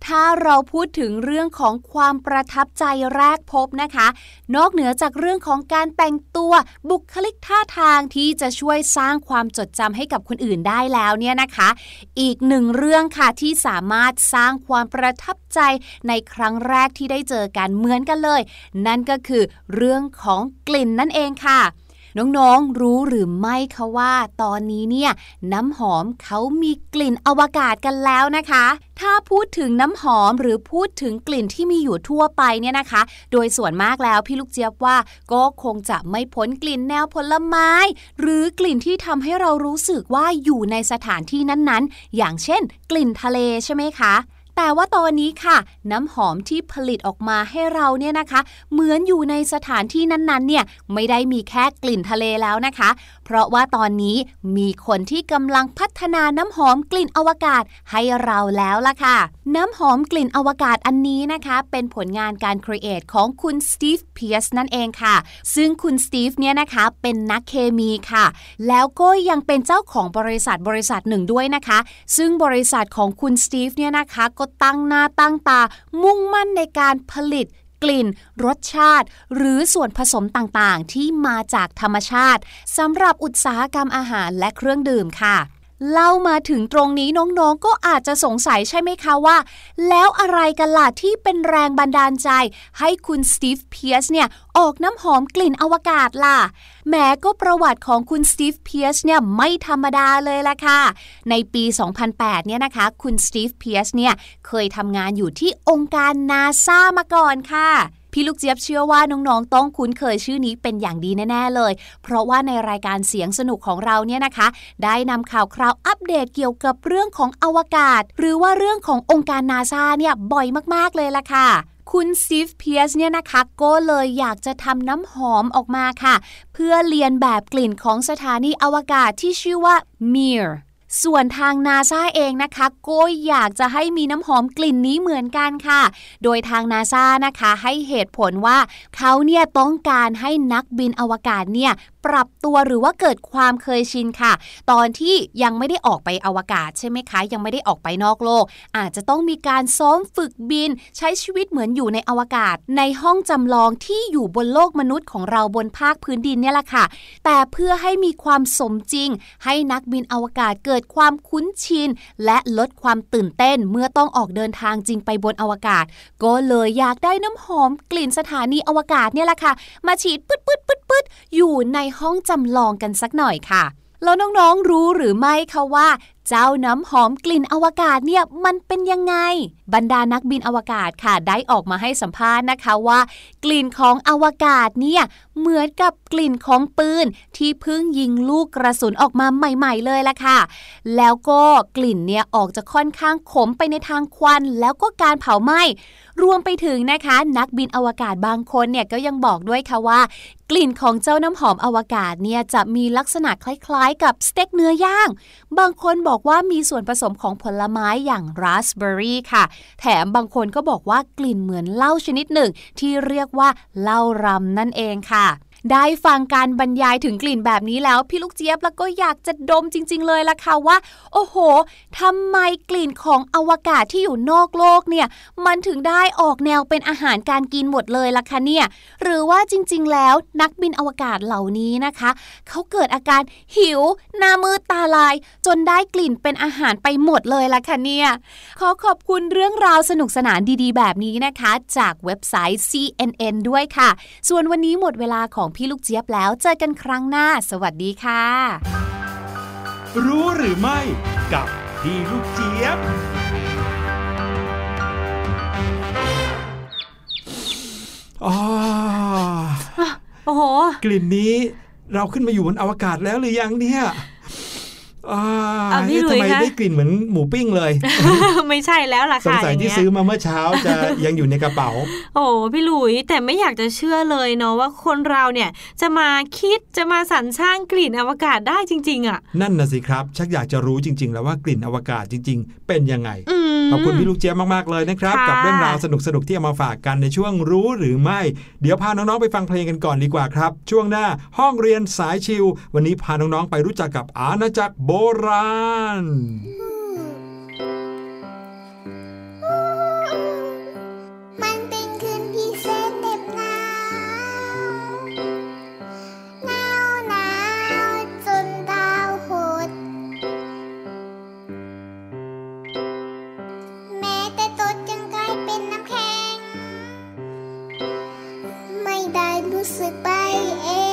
ถ้าเราพูดถึงเรื่องของความประทับใจแรกพบนะคะ นอกเหนือจากเรื่องของการแต่งตัวบุคลิกท่าทางที่จะช่วยสร้างความจดจำให้กับคนอื่นได้แล้วเนี่ยนะคะ อีกหนึ่งเรื่องค่ะที่สามารถสร้างความประทับใจในครั้งแรกที่ได้เจอกันเหมือนกันเลย นั่นก็คือเรื่องของกลิ่นนั่นเองค่ะ น้องๆรู้หรือไม่คะว่าตอนนี้เนี่ยน้ำหอมเขามีกลิ่นอวกาศกันแล้วนะคะ ถ้าพูดถึงน้ำหอมหรือพูดถึงกลิ่นที่มีอยู่ทั่วไปเนี่ยนะคะ โดยส่วนมากแล้วพี่ลูกเจี๊ยบว่าก็คงจะไม่พ้นกลิ่นแนวผลไม้ หรือกลิ่นที่ทำให้เรารู้สึกว่าอยู่ในสถานที่นั้นๆ อย่างเช่น กลิ่นทะเลใช่ไหมคะ แต่ว่าตอนนี้ค่ะ น้ำหอมที่ผลิตออกมาให้เราเนี่ยนะคะ เหมือนอยู่ในสถานที่นั้นๆเนี่ยไม่ได้มีแค่กลิ่นทะเลแล้วนะคะ เพราะว่าตอนนี้มีคนที่กำลังพัฒนาน้ำหอมกลิ่นอวกาศให้เราแล้วล่ะค่ะ น้ำหอมกลิ่นอวกาศอันนี้นะคะ เป็นผลงานการครีเอทของคุณสตีฟเพียสนั่นเองค่ะ ซึ่งคุณสตีฟเนี่ยนะคะเป็นนักเคมีค่ะ แล้วก็ยังเป็นเจ้าของบริษัทบริษัทหนึ่งด้วยนะคะ ซึ่งบริษัทของคุณสตีฟเนี่ยนะคะก็ตั้งหน้าตั้งตามุ่งมั่นในการผลิต กลิ่น รสชาติ หรือส่วนผสมต่างๆ ที่มาจากธรรมชาติสำหรับอุตสาหกรรมอาหารและเครื่องดื่มค่ะ เล่ามาถึงตรงนี้น้องๆ ก็อาจจะสงสัยใช่ไหมคะว่า แล้วอะไรกันล่ะที่เป็นแรงบันดาลใจ ให้คุณ Steve Pearce เนี่ยออกน้ำหอมกลิ่นอวกาศล่ะแหมก็ประวัติของคุณ Steve Pearce เนี่ยไม่ธรรมดาเลยล่ะค่ะ ในปี 2008 เนี่ยนะคะ คุณ Steve Pearce เนี่ยเคยทำงานอยู่ที่องค์การนาซามาก่อนค่ะ พี่ลูกเจี๊ยบเชื่อว่าน้องๆต้องคุ้นเคยชื่อนี้เป็นอย่างดีแน่ๆเลย เพราะว่าในรายการเสียงสนุกของเราเนี่ยนะคะ ได้นำข่าวคราวอัปเดตเกี่ยวกับเรื่องของอวกาศ หรือว่าเรื่องขององค์การนาซาเนี่ยบ่อยมากๆเลยล่ะค่ะคุณ Steve Pearce เนี่ยนะคะก็เลยอยากจะทำน้ำหอมออกมาค่ะ เพื่อเลียนแบบกลิ่นของสถานีอวกาศที่ชื่อว่า Mir ส่วนทางนาซาเองนะคะก็อยากจะให้มีน้ำหอมกลิ่นนี้เหมือนกันค่ะ โดยทางนาซานะคะให้เหตุผลว่าเขาเนี่ยต้องการให้นักบินอวกาศเนี่ย ปรับตัวหรือว่าเกิดความเคยชินค่ะ ตอนที่ยังไม่ได้ออกไปอวกาศใช่ไหมคะ ยังไม่ได้ออกไปนอกโลก อาจจะต้องมีการซ้อมฝึกบิน ใช้ชีวิตเหมือนอยู่ในอวกาศ ในห้องจำลองที่อยู่บนโลกมนุษย์ของเราบนภาคพื้นดินเนี่ยแหละค่ะ แต่เพื่อให้มีความสมจริง ให้นักบินอวกาศเกิดความคุ้นชิน และลดความตื่นเต้นเมื่อต้องออกเดินทางจริงไปบนอวกาศ ก็เลยอยากได้น้ำหอมกลิ่นสถานีอวกาศเนี่ยแหละค่ะ มาฉีดปึ๊ดปึ๊ดปึ๊ดปึ๊ดอยู่ในห้องจำลองกันสักหน่อยค่ะ แล้วน้องๆรู้หรือไม่คะว่า เจ้าน้ำหอมกลิ่นอวกาศเนี่ยมันเป็นยังไง บรรดานักบินอวกาศค่ะได้ออกมาให้สัมภาษณ์นะคะว่า กลิ่นของอวกาศเนี่ยเหมือนกับกลิ่นของปืนที่เพิ่งยิงลูกกระสุนออกมาใหม่ ๆ เลยละค่ะ แล้วก็กลิ่นเนี่ยออกจะค่อนข้างขมไปในทางควัน แล้วก็การเผาไหม้รวมไปถึงนะคะ นักบินอวกาศบางคนเนี่ยก็ยังบอกด้วยค่ะว่า กลิ่นของเจ้าน้ำหอมอวกาศเนี่ยจะมีลักษณะคล้าย ๆ กับสเต็กเนื้อย่าง บางคนบอกว่ามีส่วนผสมของผลไม้อย่างราสเบอร์รี่ค่ะ แถมบางคนก็บอกว่ากลิ่นเหมือนเหล้าชนิดหนึ่ง ที่เรียกว่าเหล้ารำนั่นเองค่ะ ได้ฟังการบรรยายถึงกลิ่นแบบนี้แล้ว พี่ลูกเจี๊ยบแล้วก็อยากจะดมจริง ๆ เลยล่ะค่ะว่า โอ้โหทำไมกลิ่นของอวกาศที่อยู่นอกโลกเนี่ย มันถึงได้ออกแนวเป็นอาหารการกินหมดเลยล่ะคะเนี่ย หรือว่าจริง ๆ แล้วนักบินอวกาศเหล่านี้นะคะ เขาเกิดอาการหิว หน้ามืดตาลาย จนได้กลิ่นเป็นอาหารไปหมดเลยล่ะค่ะเนี่ยขอขอบคุณเรื่องราวสนุกสนานดีๆ แบบนี้นะคะ จากเว็บไซต์ CNN ด้วยค่ะ ส่วนวันนี้หมดเวลาของพี่ลูกเจี๊ยบแล้ว เจอกันครั้งหน้า สวัสดีค่ะ รู้หรือไม่ กับพี่ลูกเจี๊ยบอ๋อโอ้โห กลิ่นนี้เราขึ้นมาอยู่บนอวกาศแล้วหรือยังเนี่ยอ่าอะ พี่เอ๊ะหลุทำยไมคะได้กลิ่นเหมือนหมูปิ้งเลย ไม่ใช่แล้วล่ะสงค่ะสัยอย่างที่เงี้ยซื้อมาเมื่อเช้าจะยังอยู่ในกระเป๋า โอ้พี่หลุยแต่ไม่อยากจะเชื่อเลยเนาะว่าคนเราเนี่ยจะมาคิดจะมาสรรสร้างกลิ่นอวกาศได้จริง ๆ อะ นั่นน่ะสิครับ ชักอยากจะรู้จริง ๆ แล้วว่ากลิ่นอวกาศจริง ๆ เป็นยังไงอืมขอบคุณพี่ลูกเจี๊ยบมากๆเลยนะครับค่ะกับเรื่องราวสนุกๆที่เอามาฝากกันในช่วงรู้หรือไม่ เดี๋ยวพาน้องๆไปฟังเพลงกันก่อนดีกว่าครับ ช่วงหน้าห้องเรียนสายชิว วันนี้พาน้องๆไปรู้จักกับอาณาจักรโบราณ มันเป็นคืนพิเศษเหน็บหนาวหนาวหนาวจนดาวหด แม้แต่ตดยังกลายเป็นน้ำแข็ง ไม่ได้รู้สึกไปเอง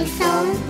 ก็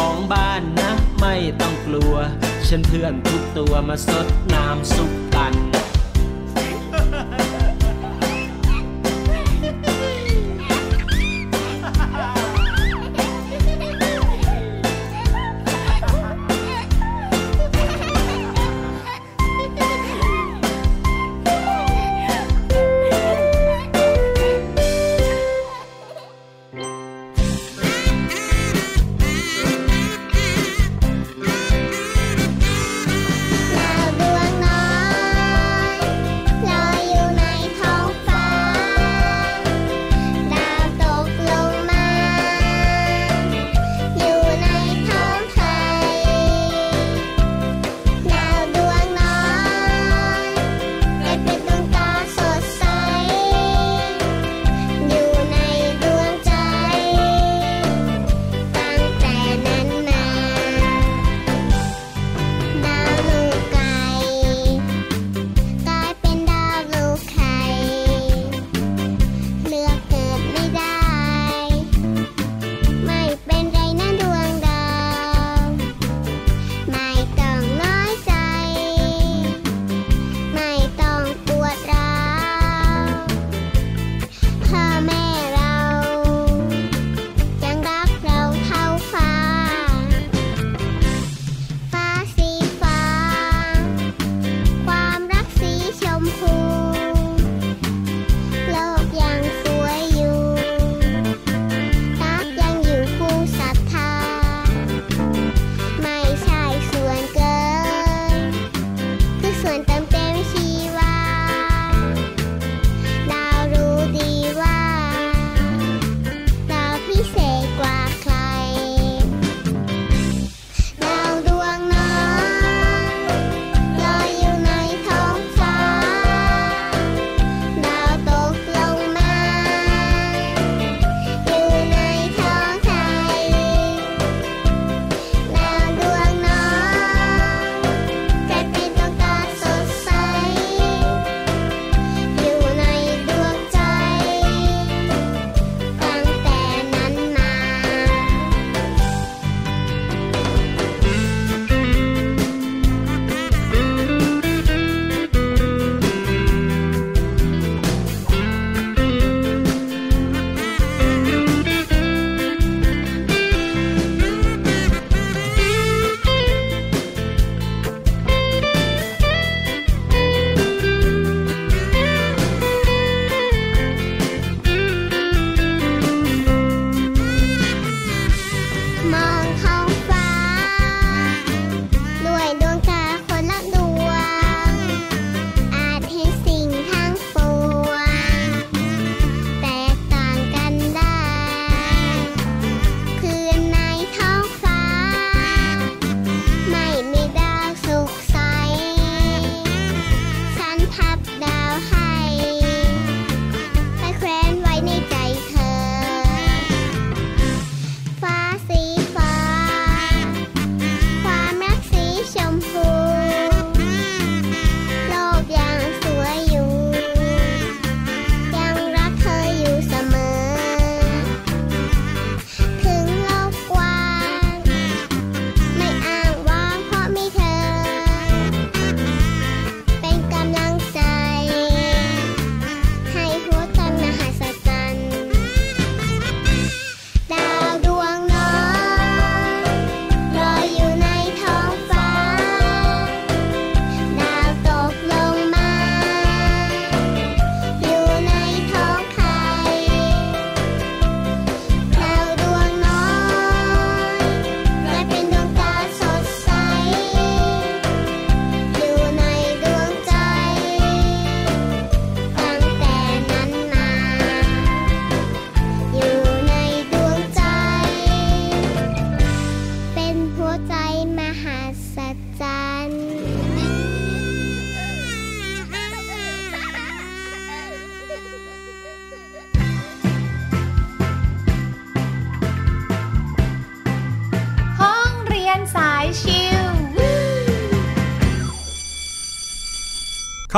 ของบ้านนะ ไม่ต้องกลัว ฉันเพื่อนทุกตัวมาสดน้ำซุปกัน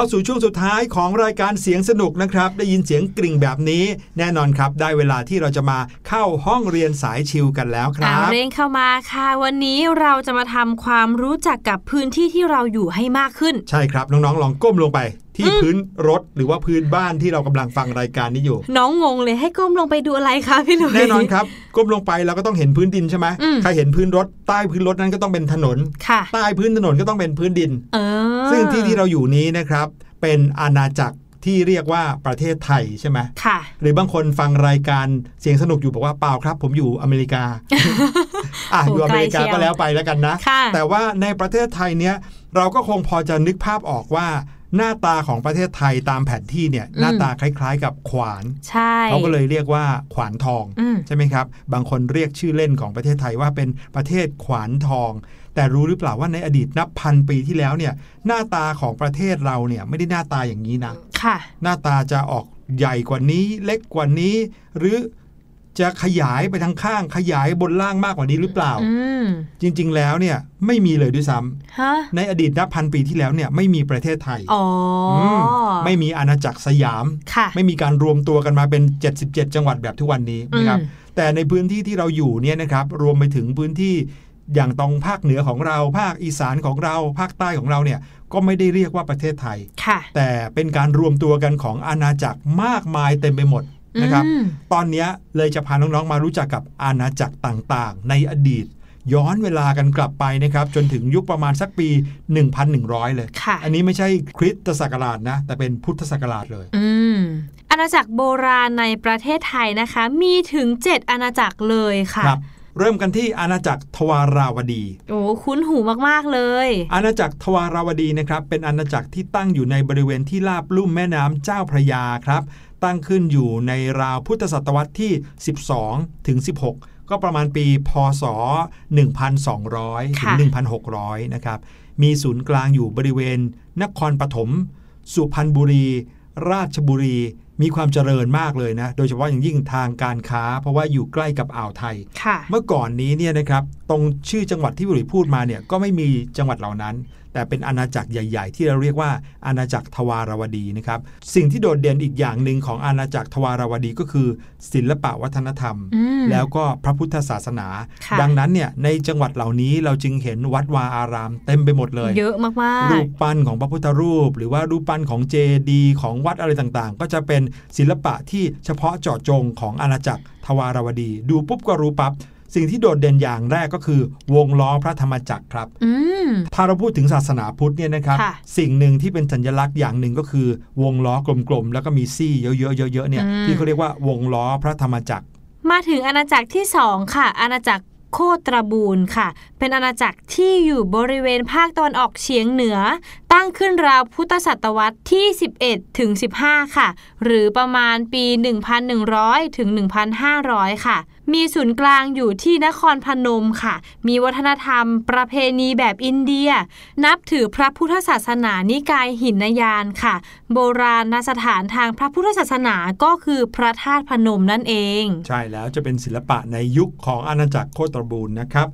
าสู่ช่วงสุดท้ายของรายการเสียงสนุกนะครับ ได้ยินเสียงกริ่งแบบนี้ แน่นอนครับ ได้เวลาที่เราจะมาเข้าห้องเรียนสายชิลกันแล้วคอ่ารับเร่งเข้ามาค่ะ วันนี้เราจะมาทำความรู้จักกับพื้นที่ที่เราอยู่ให้มากขึ้น ใช่ครับ น้องๆลองก้มลงไป ที่พื้นรถหรือว่าพื้นบ้านที่เรากำลังฟังรายการนี้อยู่ น้องงงเลยให้ก้มลงไปดูอะไรคะพี่หลุยแน่นอนครับ ก้มลงไปเราก็ต้องเห็นพื้นดินใช่ไหมอืมใครเห็นพื้นรถใต้พื้นรถนั้นก็ต้องเป็นถนนค่ะใต้พื้นถนนก็ต้องเป็นพื้นดินเออซึ่งที่ที่เราอยู่นี้นะครับ เป็นอาณาจักรที่เรียกว่าประเทศไทยใช่ไหมค่ะ หรือบางคนฟังรายการเสียงสนุกอยู่บอกว่าเปล่าครับ ผมอยู่อเมริกา อะโอ้อยู่อเมริกาไกลเชียวก็แล้วไปแล้วกันนะค่ะแต่ว่าในประเทศไทยเนี้ยเราก็คงพอจะนึกภาพออกว่า หน้าตาของประเทศไทยตามแผนที่เนี่ยหน้าตาคล้ายๆ กับขวานใช่เขาก็เลยเรียกว่าขวานทองอืมใช่ไหมครับ บางคนเรียกชื่อเล่นของประเทศไทยว่าเป็นประเทศขวานทอง แต่รู้หรือเปล่าว่าในอดีตนับพันปีที่แล้วเนี่ยหน้าตาของประเทศเราเนี่ยไม่ได้หน้าตาอย่างนี้นะค่ะ หน้าตาจะออกใหญ่กว่านี้เล็กกว่านี้หรือ จะขยายไปทางข้างขยายบนล่างมากกว่านี้หรือเปล่าอืมจริง ๆ แล้วเนี่ยไม่มีเลยด้วยซ้ำฮะในอดีตนับพันปีที่แล้วเนี่ยไม่มีประเทศไทยอ๋ออมไม่มีอาณาจักรสยามค่ะไม่มีการรวมตัวกันมาเป็น 77 จังหวัดแบบทุกวันนี้นะครับอืมแต่ในพื้นที่ที่เราอยู่เนี่ยนะครับรวมไปถึงพื้นที่อย่างตรงภาคเหนือของเรา ภาคอีสานของเรา ภาคใต้ของเราเนี่ยก็ไม่ได้เรียกว่าประเทศไทยค่ะแต่เป็นการรวมตัวกันของอาณาจักรมากมายเต็มไปหมด นะครับอืมตอนเนี้ยเลยจะพาน้องๆมารู้จักกับอาณาจักรต่างๆ ในอดีต ย้อนเวลากันกลับไปนะครับ จนถึงยุคประมาณสักปี 1,100 เลยค่ะอันนี้ไม่ใช่คริสตศักราชนะ แต่เป็นพุทธศักราชเลยอืมอาณาจักรโบราณในประเทศไทยนะคะ มีถึง 7 อาณาจักรเลยค่ะครับ เริ่มกันที่อาณาจักรทวาราวดีโอ้คุ้นหูมากๆเลย อาณาจักรทวาราวดีนะครับเป็นอาณาจักรที่ตั้งอยู่ในบริเวณที่ราบลุ่มแม่น้ำเจ้าพระยาครับ ตั้งขึ้นอยู่ในราวพุทธศตวรรษที่ 12 ถึง 16 ก็ประมาณปีพศ 1,200 ถึงค่ะ1,600 นะครับ มีศูนย์กลางอยู่บริเวณ นครปฐม สุพรรณบุรี ราชบุรี มีความเจริญมากเลยนะ โดยเฉพาะอย่างยิ่งทางการค้า เพราะว่าอยู่ใกล้กับอ่าวไทยค่ะเมื่อก่อนนี้เนี่ยนะครับตรงชื่อจังหวัดที่บุรีพูดมาเนี่ยก็ไม่มีจังหวัดเหล่านั้น แต่เป็นอาณาจักรใหญ่ ๆ ที่เราเรียกว่าอาณาจักรทวารวดีนะครับ สิ่งที่โดดเด่นอีกอย่างหนึ่งของอาณาจักรทวารวดีก็คือ ศิลปะวัฒนธรรมอืมแล้วก็พระพุทธศาสนาค่ะดังนั้นเนี่ยในจังหวัดเหล่านี้เราจึงเห็นวัดวาอาราม เต็มไปหมดเลย เยอะมากรูปปั้นของพระพุทธรูป หรือว่ารูปปั้นของเจดีย์ของวัดอะไรต่างๆ ก็จะเป็นศิลปะที่เฉพาะเจาะจงของอาณาจักรทวารวดี ดูปุ๊บก็รู้ปับ๊บ สิ่งที่โดดเด่นอย่างแรกก็คือ วงล้อพระธรรมจักรครับๆอืมถ้าเราพูดถึงศาสนาพุทธเนี่ยนะครับค่ะสิ่งหนึ่งที่เป็นสัญลักษณ์อย่างหนึ่งก็คือ วงล้อกลมๆแล้วก็มีซี่เยอะๆเยอะๆเนี่ยอืมที่เขาเรียกว่าวงล้อพระธรรมจักร มาถึงอาณาจักรที่2ค่ะ อาณาจักรโคตรบูรณ์ค่ะ เป็นอาณาจักรที่อยู่บริเวณภาคตะวันออกเฉียงเหนือ ตั้งขึ้นราวพุทธศตวรรษที่ 11 ถึง 15 ค่ะ หรือประมาณปี 1,100 ถึง 1,500 ค่ะ มีศูนย์กลางอยู่ที่นครพนมค่ะ มีวัฒนธรรม ประเพณีแบบอินเดีย นับถือพระพุทธศาสนานิกายหินยานค่ะ โบราณสถานทางพระพุทธศาสนาก็คือพระธาตุพนมนั่นเอง ใช่แล้วจะเป็นศิลปะในยุคของอาณาจักรโคตรบูรณ์นะครับ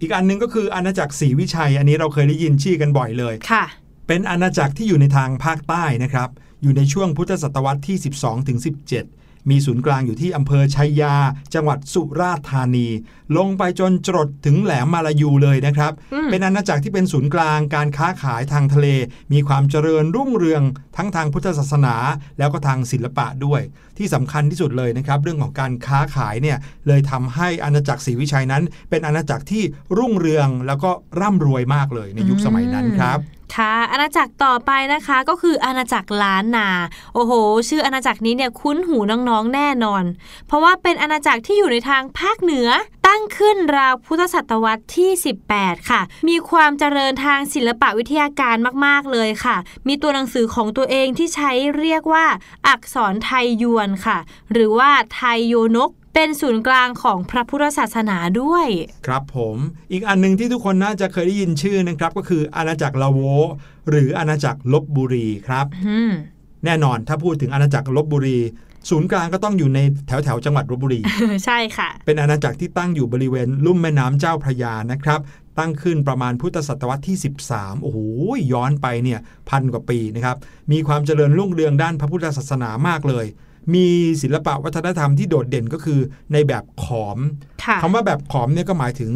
อีกอันหนึงก็คืออาณาจักรศรีวิชัย อันนี้เราเคยได้ยินชื่อกันบ่อยเลยค่ะ เป็นอาณาจักรที่อยู่ในทางภาคใต้นะครับ อยู่ในช่วงพุทธศตวรรษที่ 12ถึง17 มีศูนย์กลางอยู่ที่อำเภอชัยยา จังหวัดสุราษฎร์ธานี ลงไปจนจรดถึงแหลมมาลายูเลยนะครับอืมเป็นอาณาจักรที่เป็นศูนย์กลางการค้าขายทางทะเล มีความเจริญรุ่งเรืองทั้งทางพุทธศาสนา แล้วก็ทางศิลปะด้วย ที่สำคัญที่สุดเลยนะครับ เรื่องของการค้าขายเนี่ยเลยทำให้อาณาจักรศรีวิชัยนั้น เป็นอาณาจักรที่รุ่งเรืองแล้วก็ร่ำรวยมากเลยในยุคสมัยนั้นครับ ค่ะ อาณาจักรต่อไปนะคะก็คืออาณาจักรล้านนา โอ้โห ชื่ออาณาจักรนี้เนี่ยคุ้นหูน้องๆแน่นอน เพราะว่าเป็นอาณาจักรที่อยู่ในทางภาคเหนือ ตั้งขึ้นราวพุทธศตวรรษที่ 18 ค่ะ มีความเจริญทางศิลปวิทยาการมากๆเลยค่ะ มีตัวหนังสือของตัวเองที่ใช้เรียกว่า อักษรไทยยวนค่ะ หรือว่าไทยโยนก เป็นศูนย์กลางของพระพุทธศาสนาด้วย ครับผมอีกอันหนึ่งที่ทุกคนน่าจะเคยได้ยินชื่อนะครับ ก็คืออาณาจักรลาโว หรืออาณาจักรลบบุรีครับอืมแน่นอนถ้าพูดถึงอาณาจักรลบบุรี ศูนย์กลางก็ต้องอยู่ในแถวแถวๆจังหวัดลบบุรี ใช่ค่ะ เป็นอาณาจักรที่ตั้งอยู่บริเวณลุ่มแม่น้ำเจ้าพระยานะครับ ตั้งขึ้นประมาณพุทธศตวรรษที่ 13 โอ้โหย้อนไปเนี่ยพันกว่าปีนะครับมีความเจริญรุ่งเรืองด้านพระพุทธศาสนามากเลย มีศิลปะวัฒนธรรมที่โดดเด่นก็คือในแบบขอมค่ะคำว่าแบบขอมเนี่ยก็หมายถึง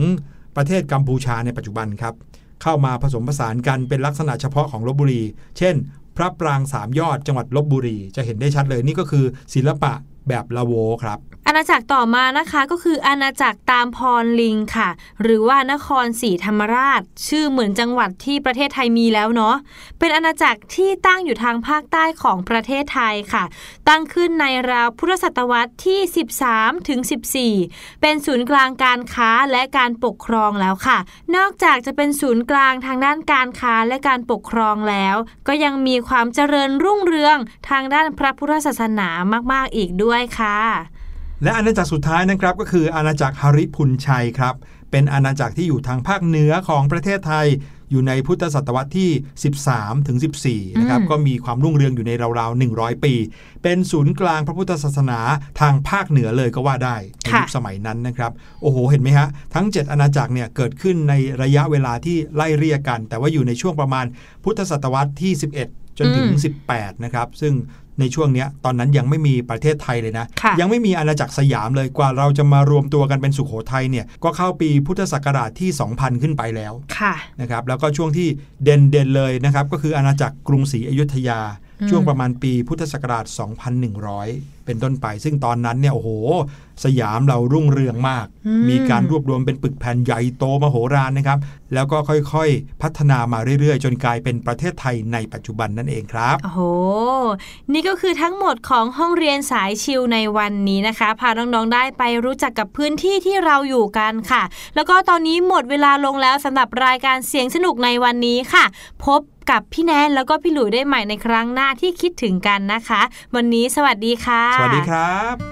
ประเทศกัมพูชาในปัจจุบันครับ เข้ามาผสมผสานกันเป็นลักษณะเฉพาะของลบบุรี เช่น พระปรางสามยอดจังหวัดลบบุรี จะเห็นได้ชัดเลยนี่ก็คือศิลปะ แบบละโวครับ อาณาจักรต่อมานะคะก็คืออาณาจักรตามพรลิงค่ะ หรือว่านครศรีธรรมราช ชื่อเหมือนจังหวัดที่ประเทศไทยมีแล้วเนาะเป็นอาณาจักรที่ตั้งอยู่ทางภาคใต้ของประเทศไทยค่ะ ตั้งขึ้นในราวพุทธศตวรรษที่ 13ถึง14 เป็นศูนย์กลางการค้าและการปกครองแล้วค่ะ นอกจากจะเป็นศูนย์กลางทางด้านการค้าและการปกครองแล้ว ก็ยังมีความเจริญรุ่งเรืองทางด้านพระพุทธศาสนามาก ๆ อีกด้วยค่ะ และอาณาจักรสุดท้ายนะครับก็คืออาณาจักรฮาริพุนชัยครับ เป็นอาณาจักรที่อยู่ทางภาคเหนือของประเทศไทย อยู่ในพุทธศตวรรษที่ 13ถึง14 นะครับอืมก็มีความรุ่งเรืองอยู่ในราวๆ 100 ปี เป็นศูนย์กลางพระพุทธศาสนาทางภาคเหนือเลยก็ว่าได้ในยุคสมัยนั้นนะครับ โอ้โห เห็นไหมฮะ ทั้ง 7 อาณาจักรเนี่ยเกิดขึ้นในระยะเวลาที่ไล่เรียกกัน แต่ว่าอยู่ในช่วงประมาณพุทธศตวรรษที่ 11จนถึงอืม18 นะครับ ซึ่ง ในช่วงเนี้ยตอนนั้นยังไม่มีประเทศไทยเลยนะค่ะยังไม่มีอาณาจักรสยามเลยกว่าเราจะมารวมตัวกันเป็นสุขโขทัยเนี่ยก็เข้าปีพุทธศักราชที่ 2000 ขึ้นไปแล้วค่ะนะครับแล้วก็ช่วงที่เด่นเด่นๆเลยนะครับก็คืออาณาจักรกรุงศรีอยุธยาอืม ช่วงประมาณปีพุทธศักราช 2100 เป็นต้นไป ซึ่งตอนนั้นเนี่ยโอ้โห สยามเรารุ่งเรืองมากอืมมีการรวบรวมเป็นปึกแผ่นใหญ่โตมโหฬารนะครับ แล้วก็ค่อยๆ พัฒนามาเรื่อยๆ จนกลายเป็นประเทศไทยในปัจจุบันนั่นเองครับโอ้โห นี่ก็คือทั้งหมดของห้องเรียนสายชิลในวันนี้นะคะ พาน้องๆได้ไปรู้จักกับพื้นที่ที่เราอยู่กันค่ะ แล้วก็ตอนนี้หมดเวลาลงแล้วสำหรับรายการเสียงสนุกในวันนี้ค่ะ พบ กับพี่แนนแล้วก็พี่หลุยได้ใหม่ในครั้งหน้าที่คิดถึงกันนะคะ วันนี้สวัสดีค่ะ สวัสดีครับ